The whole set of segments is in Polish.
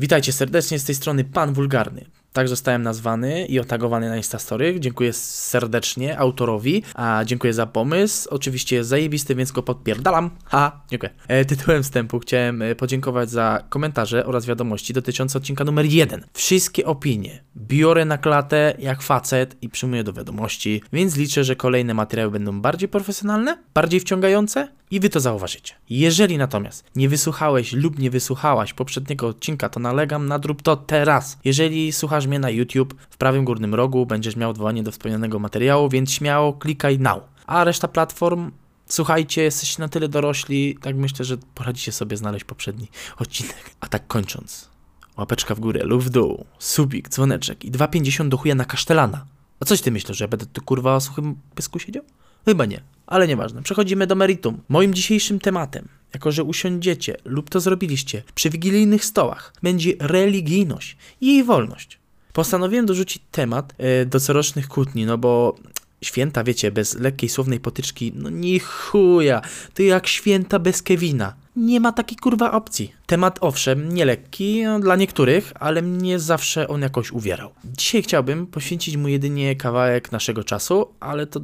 Witajcie serdecznie z tej strony Pan Wulgarny. Tak zostałem nazwany i otagowany na Instastory. Dziękuję serdecznie autorowi, a dziękuję za pomysł. Oczywiście jest zajebisty, więc go podpierdalam. Ha, dziękuję. E, tytułem wstępu chciałem e, podziękować za komentarze oraz wiadomości dotyczące odcinka numer 1. Wszystkie opinie biorę na klatę jak facet i przyjmuję do wiadomości, więc liczę, że kolejne materiały będą bardziej profesjonalne, bardziej wciągające i wy to zauważycie. Jeżeli natomiast nie wysłuchałeś lub nie wysłuchałaś poprzedniego odcinka, to nalegam na drób to teraz. Jeżeli słuchasz mnie na YouTube, w prawym górnym rogu będziesz miał odwołanie do wspomnianego materiału, więc śmiało klikaj now. A reszta platform Słuchajcie, jesteście na tyle dorośli, tak myślę, że poradzicie sobie znaleźć poprzedni odcinek. A tak kończąc, łapeczka w górę lub w dół, subik, dzwoneczek i 2,50 do chuja na kasztelana. A coś ty myślisz, że ja będę tu kurwa o suchym pysku siedział? Chyba nie, ale nieważne. Przechodzimy do meritum. Moim dzisiejszym tematem, jako że usiądziecie lub to zrobiliście przy wigilijnych stołach, będzie religijność i jej wolność. Postanowiłem dorzucić temat e, do corocznych kłótni, no bo święta, wiecie, bez lekkiej słownej potyczki, no nie chuja, to jak święta bez Kevina. Nie ma takiej kurwa opcji. Temat owszem, nie lekki no, dla niektórych, ale mnie zawsze on jakoś uwierał. Dzisiaj chciałbym poświęcić mu jedynie kawałek naszego czasu, ale to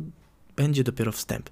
będzie dopiero wstęp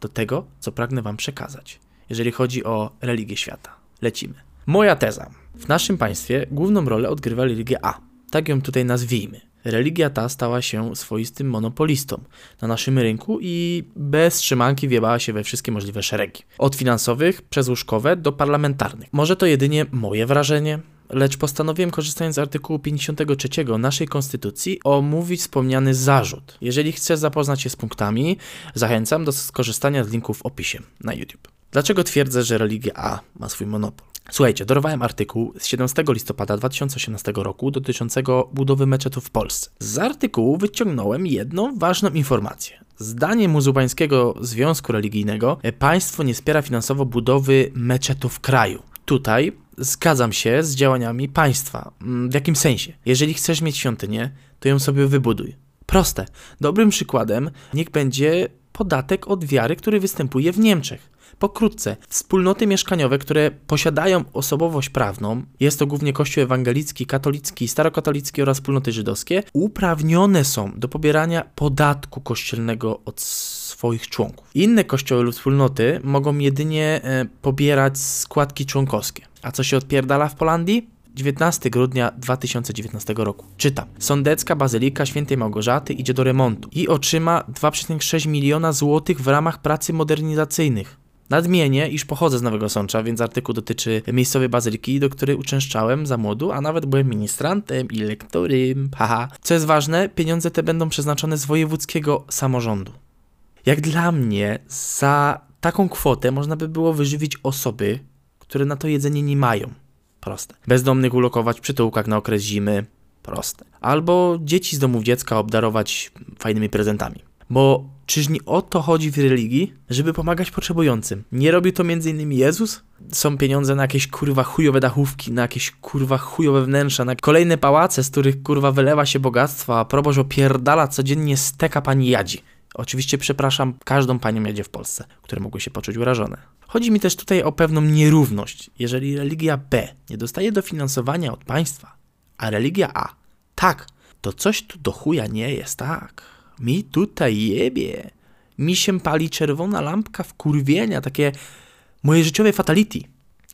do tego, co pragnę wam przekazać, jeżeli chodzi o religię świata. Lecimy. Moja teza. W naszym państwie główną rolę odgrywa religia A. Tak ją tutaj nazwijmy. Religia ta stała się swoistym monopolistą na naszym rynku i bez trzymanki wiebała się we wszystkie możliwe szeregi. Od finansowych przez łóżkowe do parlamentarnych. Może to jedynie moje wrażenie, lecz postanowiłem, korzystając z artykułu 53 naszej konstytucji, omówić wspomniany zarzut. Jeżeli chcesz zapoznać się z punktami, zachęcam do skorzystania z linków w opisie na YouTube. Dlaczego twierdzę, że religia A ma swój monopol? Słuchajcie, dorwałem artykuł z 17 listopada 2018 roku dotyczącego budowy meczetów w Polsce. Z artykułu wyciągnąłem jedną ważną informację. Zdaniem muzułmańskiego związku religijnego państwo nie wspiera finansowo budowy meczetów w kraju. Tutaj zgadzam się z działaniami państwa. Mm, w jakim sensie? Jeżeli chcesz mieć świątynię, to ją sobie wybuduj. Proste. Dobrym przykładem niech będzie podatek od wiary, który występuje w Niemczech. Pokrótce, wspólnoty mieszkaniowe, które posiadają osobowość prawną, jest to głównie Kościół ewangelicki, katolicki, starokatolicki oraz wspólnoty żydowskie, uprawnione są do pobierania podatku kościelnego od swoich członków. Inne kościoły lub wspólnoty mogą jedynie e, pobierać składki członkowskie. A co się odpierdala w Polandii? 19 grudnia 2019 roku. Czytam. Sądecka Bazylika Świętej Małgorzaty idzie do remontu i otrzyma 2,6 miliona złotych w ramach pracy modernizacyjnych. Nadmienię, iż pochodzę z Nowego Sącza, więc artykuł dotyczy miejscowej bazyliki, do której uczęszczałem za młodu, a nawet byłem ministrantem i lektorem. Haha. Co jest ważne, pieniądze te będą przeznaczone z wojewódzkiego samorządu. Jak dla mnie, za taką kwotę można by było wyżywić osoby, które na to jedzenie nie mają. Proste. Bezdomnych ulokować w przytułkach na okres zimy. Proste. Albo dzieci z domów dziecka obdarować fajnymi prezentami. Bo czyż nie o to chodzi w religii, żeby pomagać potrzebującym? Nie robi to m.in. Jezus? Są pieniądze na jakieś kurwa chujowe dachówki, na jakieś kurwa chujowe wnętrza, na kolejne pałace, z których kurwa wylewa się bogactwo, a proboszcz opierdala codziennie steka pani Jadzi. Oczywiście przepraszam każdą panią Jadzie w Polsce, które mogły się poczuć urażone. Chodzi mi też tutaj o pewną nierówność. Jeżeli religia B nie dostaje dofinansowania od państwa, a religia A tak, to coś tu do chuja nie jest tak. Mi tutaj jebie. Mi się pali czerwona lampka wkurwienia, takie moje życiowe fatality.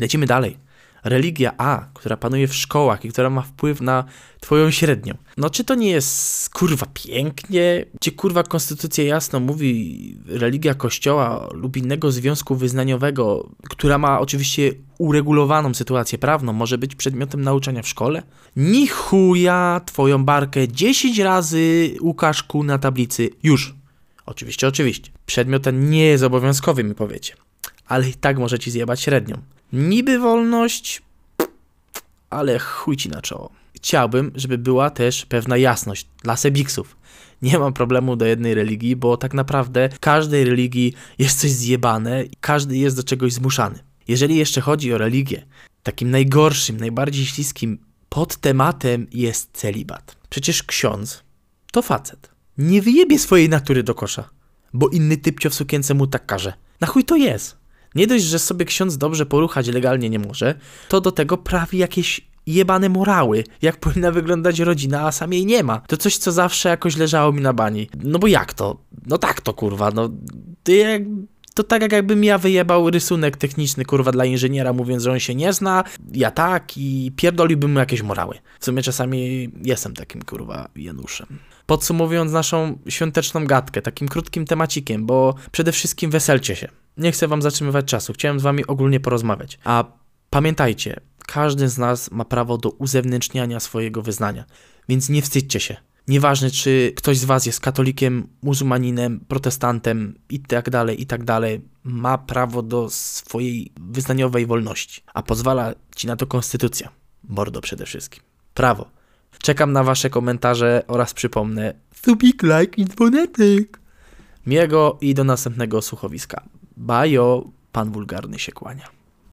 Lecimy dalej. Religia A, która panuje w szkołach i która ma wpływ na twoją średnią. No czy to nie jest kurwa pięknie? Czy kurwa konstytucja jasno mówi religia kościoła lub innego związku wyznaniowego, która ma oczywiście uregulowaną sytuację prawną, może być przedmiotem nauczania w szkole? Ni chuja twoją barkę 10 razy Łukaszku na tablicy. Już. Oczywiście, oczywiście. Przedmiot ten nie jest obowiązkowy, mi powiecie. Ale i tak może ci zjebać średnią. Niby wolność, ale chuj ci na czoło. Chciałbym, żeby była też pewna jasność dla sebiksów. Nie mam problemu do jednej religii, bo tak naprawdę każdej religii jest coś zjebane każdy jest do czegoś zmuszany. Jeżeli jeszcze chodzi o religię, takim najgorszym, najbardziej śliskim pod tematem jest celibat. Przecież ksiądz to facet. Nie wyjebie swojej natury do kosza, bo inny typcio w sukience mu tak każe. Na chuj to jest? Nie dość, że sobie ksiądz dobrze poruchać legalnie nie może, to do tego prawi jakieś jebane morały, jak powinna wyglądać rodzina, a sam jej nie ma. To coś, co zawsze jakoś leżało mi na bani. No bo jak to? No tak to kurwa, no ty jak to tak jak jakbym ja wyjebał rysunek techniczny, kurwa, dla inżyniera, mówiąc, że on się nie zna, ja tak i pierdoliłbym mu jakieś morały. W sumie czasami jestem takim, kurwa, Januszem. Podsumowując naszą świąteczną gadkę, takim krótkim temacikiem, bo przede wszystkim weselcie się. Nie chcę wam zatrzymywać czasu, chciałem z wami ogólnie porozmawiać. A pamiętajcie, każdy z nas ma prawo do uzewnętrzniania swojego wyznania, więc nie wstydźcie się. Nieważne, czy ktoś z was jest katolikiem, muzułmaninem, protestantem i tak dalej, i tak ma prawo do swojej wyznaniowej wolności, a pozwala ci na to konstytucja. Mordo przede wszystkim. Prawo. Czekam na wasze komentarze oraz przypomnę subik, like i dzwonetek. Miłego i do następnego słuchowiska. Bajo, pan wulgarny się kłania.